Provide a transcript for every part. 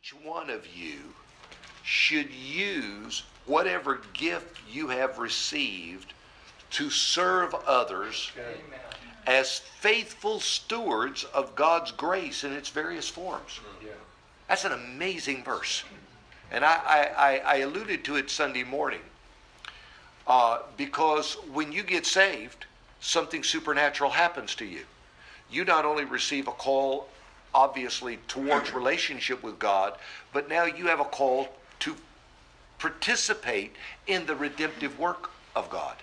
each one of you should use whatever gift you have received to serve others Amen. as faithful stewards of God's grace in its various forms. Yeah. That's an amazing verse. And I, I, I- I alluded to it Sunday morning. Uh, because when you get saved, something supernatural happens to you. You not only receive a call, obviously, towards relationship with God, but now you have a call to participate in the redemptive work of God.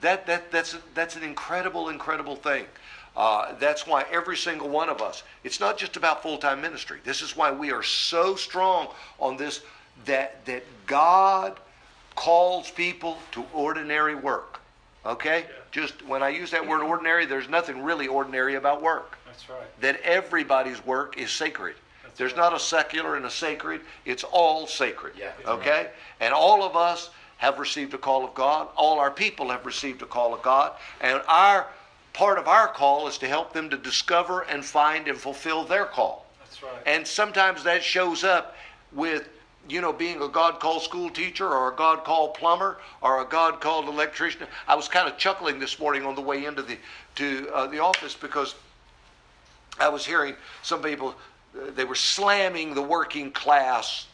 That, that, that's, that's an incredible, incredible thing. Uh, that's why every single one of us, it's not just about full time ministry. This is why we are so strong on this that, that God calls people to ordinary work. Okay? Just when I use that word ordinary, there's nothing really ordinary about work. That's right. That everybody's work is sacred. That's There's right. not a secular and a sacred, it's all sacred. Yeah. Okay? And all of us have received a call of God. All our people have received a call of God. And our part of our call is to help them to discover and find and fulfill their call. That's right. And sometimes that shows up with, you know, being a God called school teacher or a God called plumber or a God called electrician. I was kind of chuckling this morning on the way into the to uh, the office because I was hearing some people uh, they were slamming the working class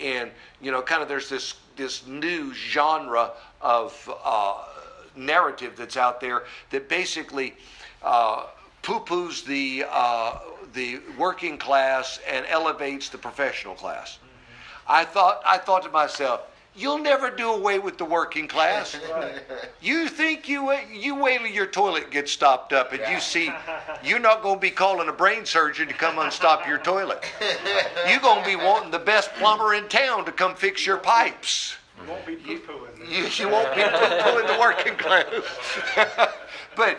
and you know kind of there's this this new genre of uh, narrative that's out there that basically uh, poo-poos the uh, the working class and elevates the professional class. I thought I thought to myself, you'll never do away with the working class. You think you wait- you wait till your toilet gets stopped up and you see you're not going to be calling a brain surgeon to come unstop your toilet. You're going to be wanting the best plumber in town to come fix your pipes. You won't be poo-pooing. You, you won't be poo-pooing the working class. but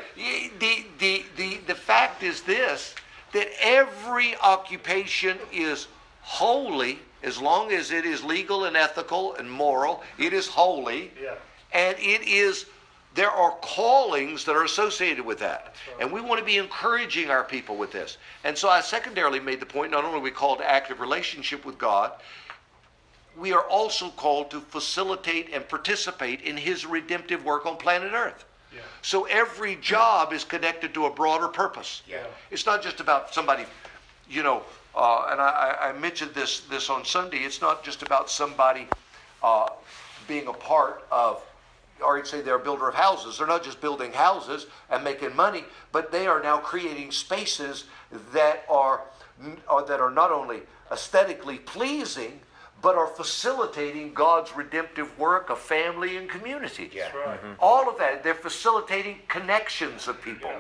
the, the, the, the fact is this, that every occupation is holy as long as it is legal and ethical and moral. It is holy. Yeah. And it is, there are callings that are associated with that. right. And we want to be encouraging our people with this. And so I secondarily made the point not only are we called to active relationship with God, we are also called to facilitate and participate in his redemptive work on planet Earth. Yeah. So every job is connected to a broader purpose. Yeah. It's not just about somebody, you know, uh, and I, I I mentioned this this on Sunday. It's not just about somebody uh, being a part of, or you'd say they're a builder of houses. They're not just building houses and making money, but they are now creating spaces that are, or that are not only aesthetically pleasing, but are facilitating God's redemptive work of family and community. Yeah. That's right. All of that, they're facilitating connections of people.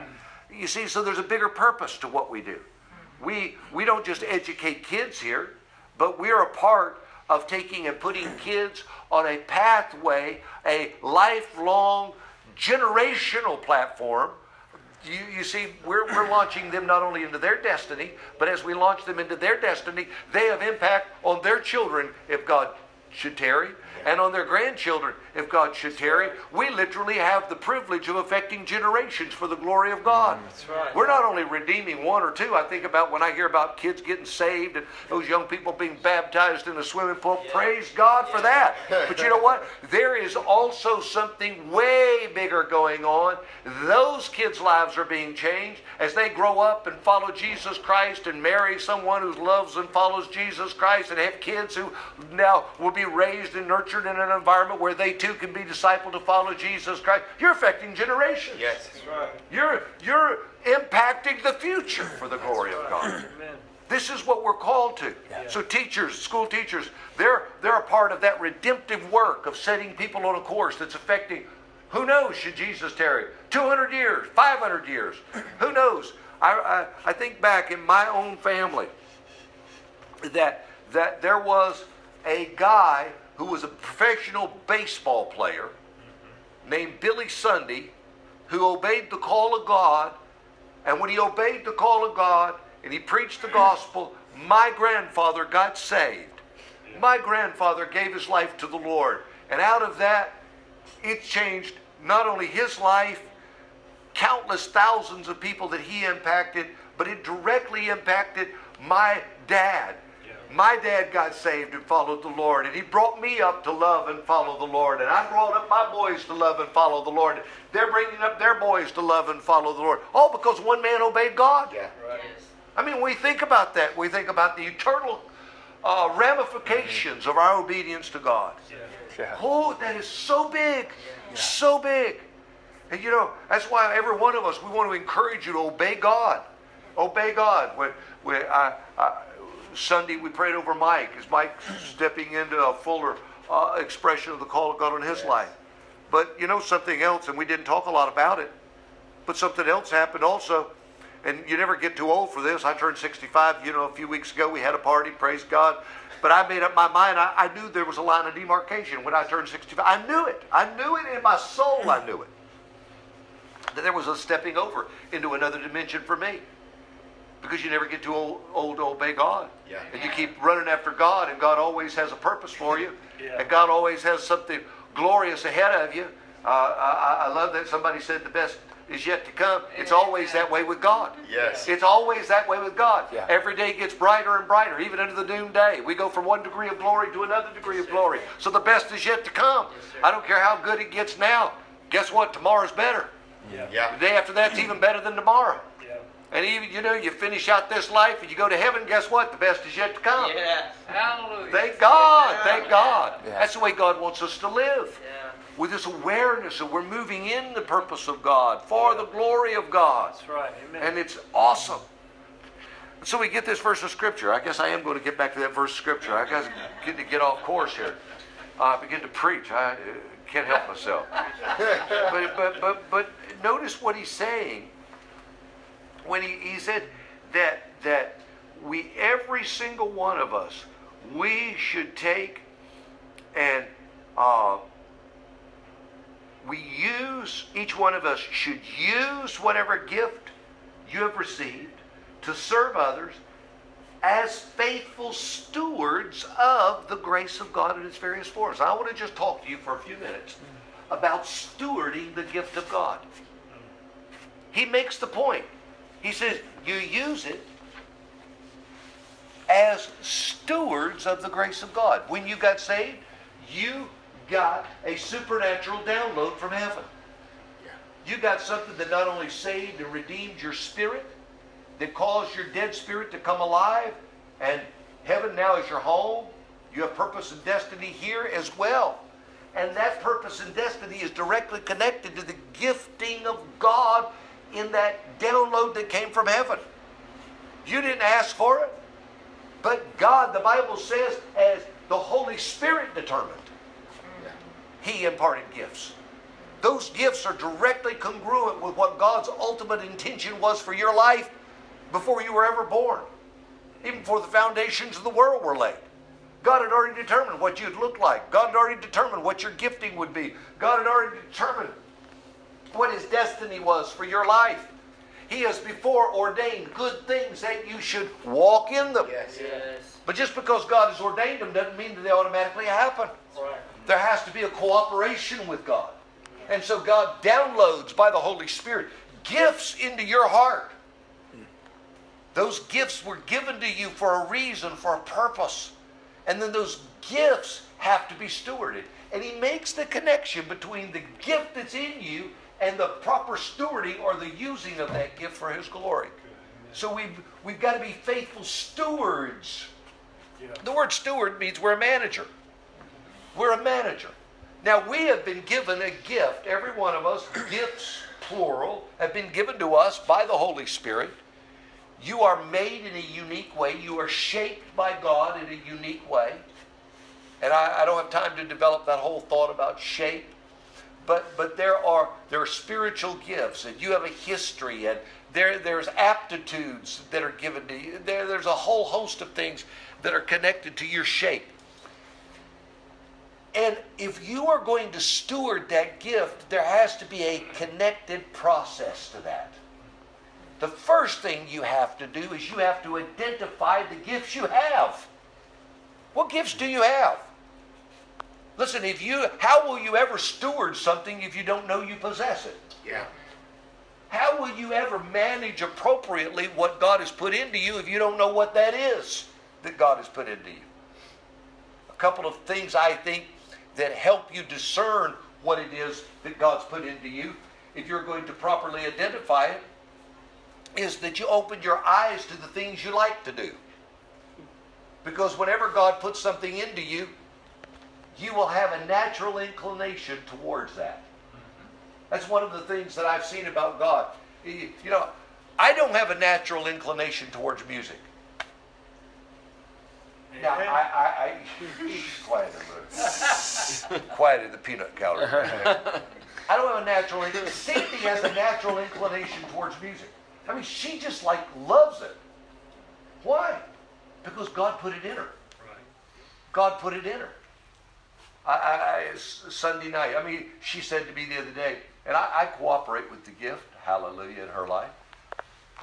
You see, so there's a bigger purpose to what we do. We, we don't just educate kids here, but we're a part of taking and putting kids on a pathway, a lifelong, generational platform. You, you see, we're, we're launching them not only into their destiny, but as we launch them into their destiny, they have impact on their children if God should tarry, and on their grandchildren if God should tarry. We literally have the privilege of affecting generations for the glory of God. That's right. We're not only redeeming one or two. I think about when I hear about kids getting saved and those young people being baptized in a swimming pool. Praise God for that. But you know what? There is also something way bigger going on. Those kids' lives are being changed as they grow up and follow Jesus Christ and marry someone who loves and follows Jesus Christ and have kids who now will be raised and nurtured in an environment where they too can be discipled to follow Jesus Christ. You're affecting generations. Yes. That's right. You're, you're impacting the future for the glory of God. Amen. This is what we're called to. So teachers, school teachers, they're, they're a part of that redemptive work of setting people on a course that's affecting, who knows, should Jesus tarry? 200 years, 500 years, who knows? I, I, I think back in my own family that, that there was a guy who was a professional baseball player named Billy Sunday who obeyed the call of God. And when he obeyed the call of God and he preached the gospel, my grandfather got saved. My grandfather gave his life to the Lord. And out of that, it changed not only his life, countless thousands of people that he impacted, but it directly impacted my dad. My dad got saved and followed the Lord, and he brought me up to love and follow the Lord. And I brought up my boys to love and follow the Lord. They're bringing up their boys to love and follow the Lord. All because one man obeyed God. Yeah. Right. I mean, we think about that. We think about the eternal uh, ramifications of our obedience to God. Yeah. Yeah. Oh, that is so big, so big. And you know, that's why every one of us, we want to encourage you to obey God. Obey God. When, when I, I, Sunday we prayed over Mike. Is Mike stepping into a fuller uh, expression of the call of God on his life? But you know something else, and we didn't talk a lot about it, but something else happened also. And you never get too old for this. I turned 65, you know, a few weeks ago. We had a party, praise God. But I made up my mind. I, I knew there was a line of demarcation when I turned 65. I knew it. I knew it in my soul. I knew it. That there was a stepping over into another dimension for me. Because you never get too old, old to obey God. Yeah. And you keep running after God, and God always has a purpose for you. Yeah. And God always has something glorious ahead of you. Uh, I, I love that somebody said the best is yet to come. It's always that way with God. Yes. It's always that way with God. Yeah. Every day gets brighter and brighter, even into the noonday. We go from one degree of glory to another degree of glory. So the best is yet to come. I don't care how good it gets now. Guess what? Tomorrow's better. Yeah. Yeah. The day after that's even better than tomorrow. Yeah. And even, you know, you finish out this life and you go to heaven, guess what? The best is yet to come. Yes. Hallelujah. Thank God. Thank God. Yeah. That's the way God wants us to live. Yeah. With this awareness that we're moving in the purpose of God for the glory of God. That's right. Amen. And it's awesome. So we get this verse of scripture. I guess I am going to get back to that verse of scripture. I guess get to get off course here. I begin to preach. I uh, can't help myself. but, but, but, but notice what he's saying when he, he said that that we every single one of us we should take and uh, we use each one of us should use whatever gift you have received to serve others as faithful stewards of the grace of God in its various forms. I want to just talk to you for a few minutes about stewarding the gift of God. He makes the point. He says, you use it as stewards of the grace of God. When you got saved, you got a supernatural download from heaven. You got something that not only saved and redeemed your spirit, that caused your dead spirit to come alive, and heaven now is your home. You have purpose and destiny here as well. And that purpose and destiny is directly connected to the gifting of God in that download that came from heaven. You didn't ask for it, but God, the Bible says, as the Holy Spirit determined, He imparted gifts. Those gifts are directly congruent with what God's ultimate intention was for your life before you were ever born, even before the foundations of the world were laid. God had already determined what you'd look like. God had already determined what your gifting would be. God had already determined what His destiny was for your life. He has before ordained good things that you should walk in them. Yes. Yes. But just because God has ordained them doesn't mean that they automatically happen. Right. There has to be a cooperation with God. And so God downloads by the Holy Spirit gifts into your heart. Those gifts were given to you for a reason, for a purpose. And then those gifts have to be stewarded. And he makes the connection between the gift that's in you and the proper stewarding or the using of that gift for his glory. So we've, we've got to be faithful stewards. Yeah. The word steward means we're a manager. We're a manager. Now, we have been given a gift, every one of us, gifts, plural, have been given to us by the Holy Spirit. You are made in a unique way. You are shaped by God in a unique way. And I, I don't have time to develop that whole thought about shape. But, but there are there are spiritual gifts, and you have a history, and there there's aptitudes that are given to you. There, there's a whole host of things that are connected to your shape. And if you are going to steward that gift, there has to be a connected process to that. The first thing you have to do is you have to identify the gifts you have. What gifts do you have? Listen, if you how will you ever steward something if you don't know you possess it? Yeah. How will you ever manage appropriately what God has put into you if you don't know what that is? that God has put into you. A couple of things I think that help you discern what it is that God's put into you, if you're going to properly identify it, is that you open your eyes to the things you like to do. Because whenever God puts something into you, you will have a natural inclination towards that. That's one of the things that I've seen about God. You know, I don't have a natural inclination towards music. Now, I, I, I quiet a quiet the peanut gallery. I don't have a natural. Sandy has a natural inclination towards music. I mean, she just like loves it. Why? Because God put it in her. God put it in her. I, I, Sunday night, I mean, she said to me the other day, and I, I cooperate with the gift, hallelujah, in her life.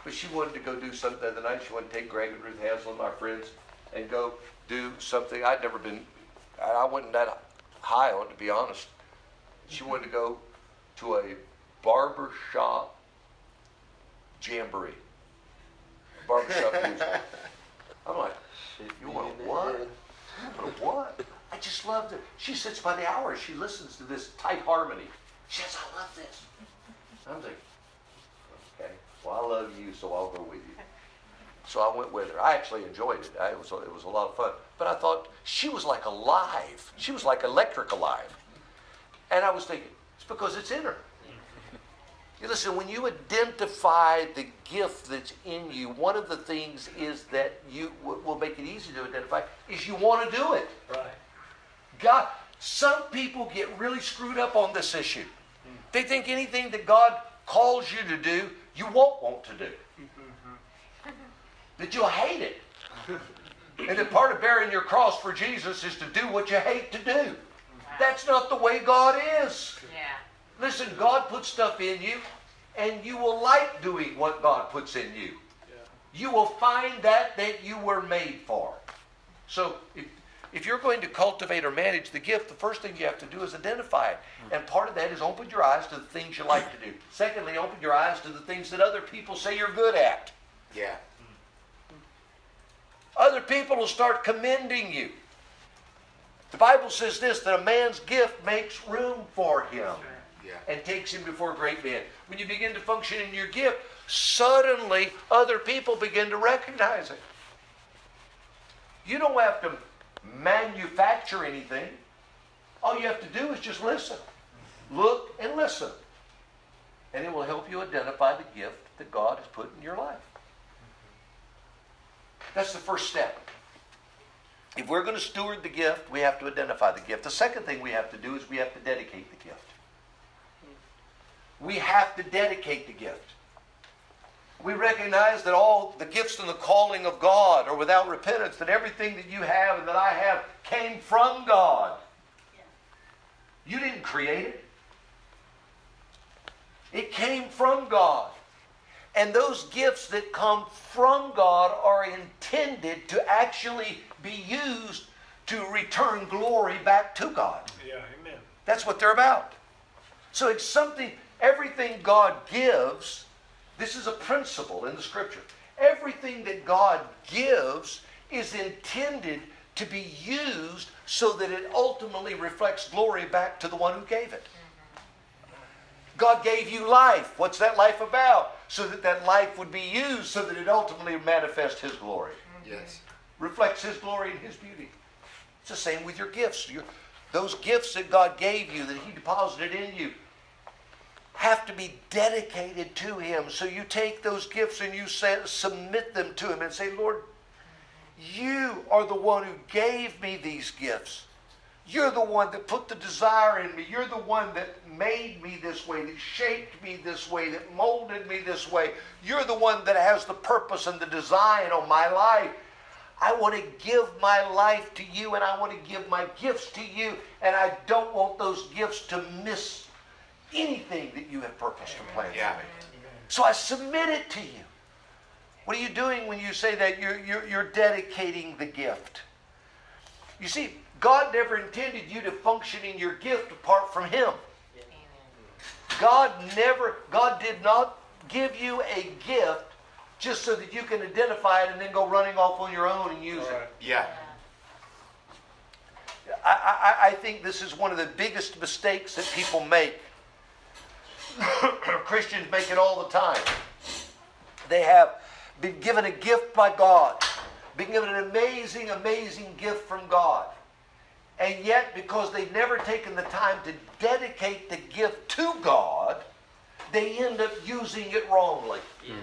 But she wanted to go do something the other night. She wanted to take Greg and Ruth Hansel, my friends, and go do something. I'd never been, and I wasn't that high on, it, to be honest. She wanted to go to a barber shop jamboree. Barbershop music. I'm like, you want what? You want what? I just loved it. She sits by the hour. She listens to this tight harmony. She says, I love this. I'm like, okay, well, I love you, so I'll go with you. So I went with her. I actually enjoyed it. I, it, was, it was a lot of fun. But I thought she was like alive. She was like electric alive. And I was thinking, it's because it's in her. You listen, when you identify the gift that's in you, one of the things is that you will make it easy to identify is you want to do it. Right. God, some people get really screwed up on this issue. They think anything that God calls you to do, you won't want to do. That you'll hate it. And that part of bearing your cross for Jesus is to do what you hate to do. That's not the way God is. Yeah. Listen, God puts stuff in you, and you will like doing what God puts in you. You will find that that you were made for. So if, if you're going to cultivate or manage the gift, the first thing you have to do is identify it. Mm-hmm. And part of that is open your eyes to the things you like to do. Secondly, open your eyes to the things that other people say you're good at. Yeah. Mm-hmm. Other people will start commending you. The Bible says this that a man's gift makes room for him Yeah. and takes him before great men. When you begin to function in your gift, suddenly other people begin to recognize it. You don't have to manufacture anything. All you have to do is just listen. Look and listen. And it will help you identify the gift that God has put in your life. That's the first step. If we're going to steward the gift, we have to identify the gift. The second thing we have to do is we have to dedicate the gift. We have to dedicate the gift. We recognize that all the gifts and the calling of God are without repentance, that everything that you have and that I have came from God. You didn't create it, it came from God. And those gifts that come from God are intended to actually be used to return glory back to God. Yeah, amen. That's what they're about. So it's something, everything God gives, this is a principle in the scripture. Everything that God gives is intended to be used so that it ultimately reflects glory back to the one who gave it. God gave you life. What's that life about? So that that life would be used so that it ultimately manifests His glory, Yes. reflects His glory and His beauty. It's the same with your gifts. Your, those gifts that God gave you, that He deposited in you, have to be dedicated to Him. So you take those gifts and you submit them to Him and say, Lord, you are the one who gave me these gifts. You're the one that put the desire in me. You're the one that made me this way, that shaped me this way, that molded me this way. You're the one that has the purpose and the design on my life. I want to give my life to you and I want to give my gifts to you, and I don't want those gifts to miss anything that you have purposed and planned Yeah. for me. So I submit it to you. What are you doing when you say that? You're, you're, you're dedicating the gift. You see, God never intended you to function in your gift apart from Him. God never, God did not give you a gift just so that you can identify it and then go running off on your own and use it. Yeah. I, I, I think this is one of the biggest mistakes that people make. Christians make it all the time. They have been given a gift by God, been given an amazing, amazing gift from God. And yet, because they've never taken the time to dedicate the gift to God, they end up using it wrongly. Yeah.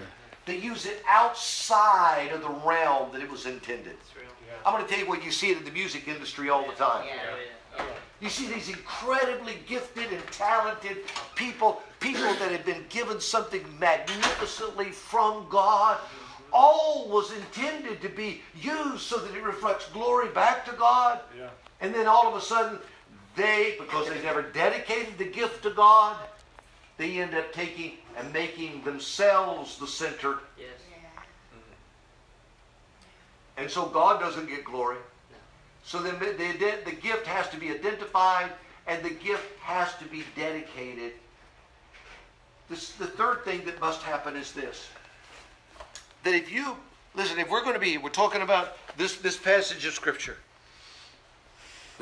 They use it outside of the realm that it was intended. I'm going to tell you what you see it in the music industry all the time. You see these incredibly gifted and talented people, people that have been given something magnificently from God. All was intended to be used so that it reflects glory back to God. Yeah. And then all of a sudden, they, because they never dedicated the gift to God, they end up taking and making themselves the center. Yes. And so God doesn't get glory. So the, the, the gift has to be identified and the gift has to be dedicated. This, the third thing that must happen is this. That if you, listen, if we're going to be, we're talking about this, this passage of Scripture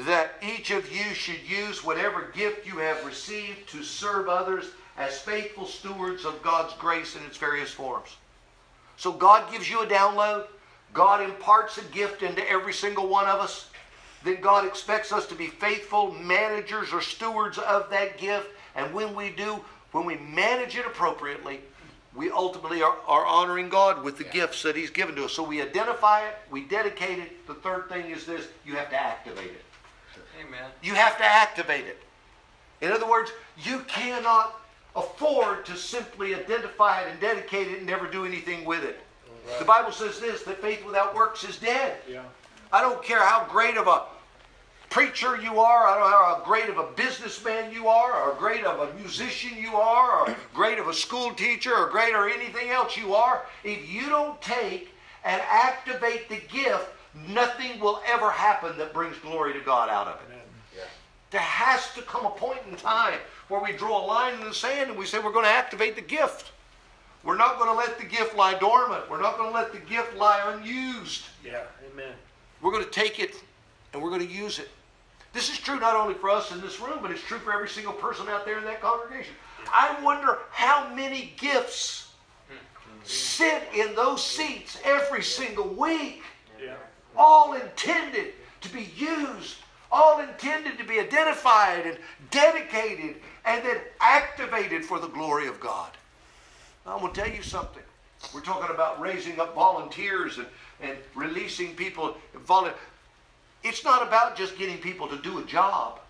that each of you should use whatever gift you have received to serve others as faithful stewards of God's grace in its various forms. So God gives you a download. God imparts a gift into every single one of us. Then God expects us to be faithful managers or stewards of that gift. And when we do, when we manage it appropriately, we ultimately are, are honoring God with the yeah. gifts that He's given to us. So we identify it, we dedicate it. The third thing is this you have to activate it. Amen. You have to activate it. In other words, you cannot afford to simply identify it and dedicate it and never do anything with it. Right. The Bible says this that faith without works is dead. Yeah. I don't care how great of a preacher you are, I don't know how great of a businessman you are, or great of a musician you are, or great of a school teacher, or great or anything else you are, if you don't take and activate the gift, nothing will ever happen that brings glory to God out of it. Yeah. There has to come a point in time where we draw a line in the sand and we say we're going to activate the gift. We're not going to let the gift lie dormant. We're not going to let the gift lie unused. Yeah, amen. We're going to take it and we're going to use it. This is true not only for us in this room, but it's true for every single person out there in that congregation. I wonder how many gifts sit in those seats every single week, yeah. all intended to be used, all intended to be identified and dedicated and then activated for the glory of God. I'm going to tell you something. We're talking about raising up volunteers and, and releasing people. It's not about just getting people to do a job.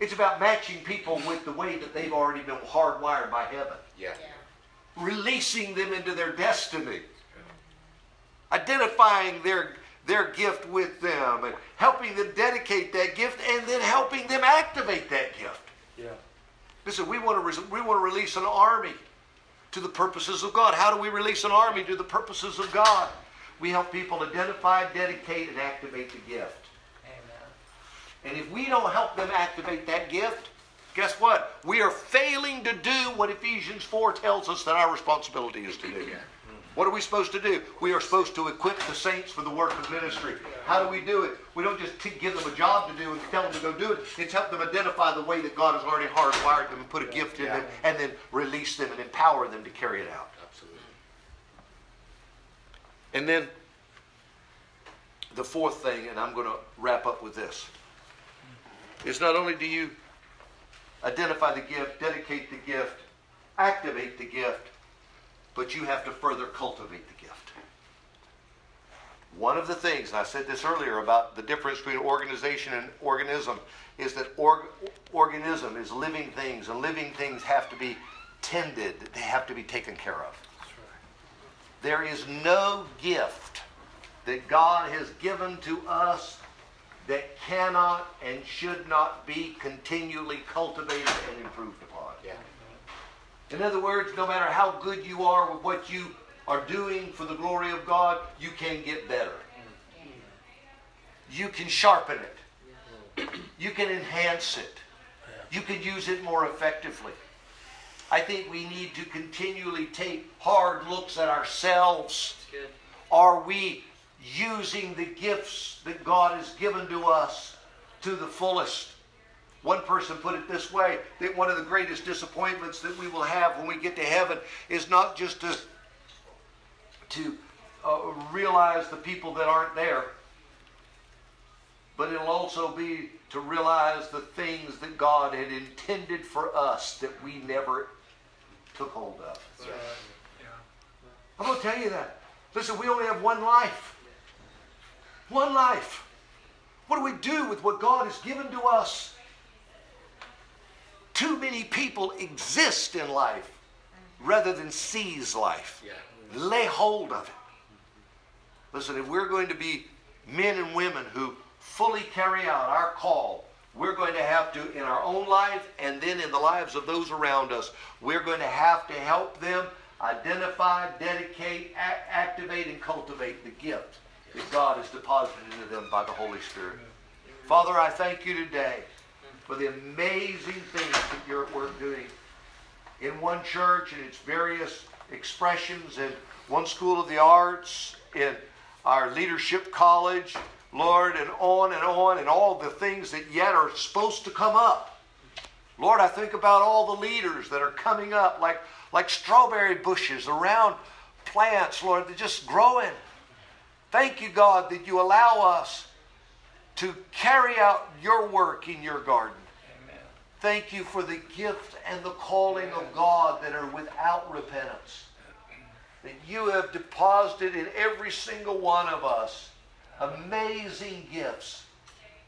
It's about matching people with the way that they've already been hardwired by heaven. Yeah. yeah. Releasing them into their destiny. Identifying their, their gift with them and helping them dedicate that gift and then helping them activate that gift. Yeah. Listen, we want to, we want to release an army to the purposes of God. How do we release an army to the purposes of God? We help people identify, dedicate, and activate the gift. Amen. And if we don't help them activate that gift, guess what? We are failing to do what Ephesians 4 tells us that our responsibility is to do. What are we supposed to do? We are supposed to equip the saints for the work of ministry. How do we do it? We don't just give them a job to do and tell them to go do it. It's help them identify the way that God has already hardwired them and put a gift in them and then release them and empower them to carry it out. Absolutely. And then the fourth thing, and I'm going to wrap up with this, is not only do you identify the gift, dedicate the gift, activate the gift, but you have to further cultivate the gift. One of the things, and I said this earlier about the difference between organization and organism, is that org- organism is living things, and living things have to be tended, they have to be taken care of. There is no gift that God has given to us that cannot and should not be continually cultivated and improved upon. In other words, no matter how good you are with what you are doing for the glory of God, you can get better. You can sharpen it. You can enhance it. You can use it more effectively. I think we need to continually take hard looks at ourselves. Are we using the gifts that God has given to us to the fullest? One person put it this way that one of the greatest disappointments that we will have when we get to heaven is not just to, to uh, realize the people that aren't there, but it'll also be to realize the things that God had intended for us that we never took hold of. I'm going to tell you that. Listen, we only have one life. One life. What do we do with what God has given to us? Too many people exist in life rather than seize life. Lay hold of it. Listen, if we're going to be men and women who fully carry out our call, we're going to have to, in our own life and then in the lives of those around us, we're going to have to help them identify, dedicate, activate, and cultivate the gift that God has deposited into them by the Holy Spirit. Father, I thank you today for the amazing things that you're at work doing in one church and its various expressions, in one school of the arts, in our leadership college, Lord, and on and on, and all the things that yet are supposed to come up. Lord, I think about all the leaders that are coming up like, like strawberry bushes around plants, Lord, they're just growing. Thank you, God, that you allow us to carry out your work in your garden. Thank you for the gift and the calling of God that are without repentance. That you have deposited in every single one of us amazing gifts.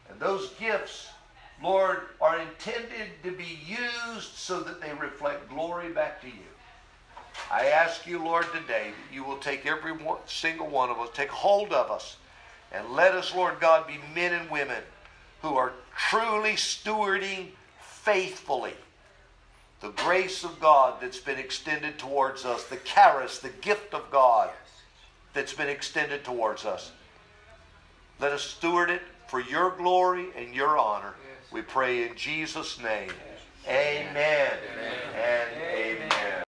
And those gifts, Lord, are intended to be used so that they reflect glory back to you. I ask you, Lord, today that you will take every one, single one of us, take hold of us, and let us, Lord God, be men and women who are truly stewarding faithfully the grace of God that's been extended towards us, the charis, the gift of God that's been extended towards us. Let us steward it for your glory and your honor. We pray in Jesus' name. Amen, amen. and amen.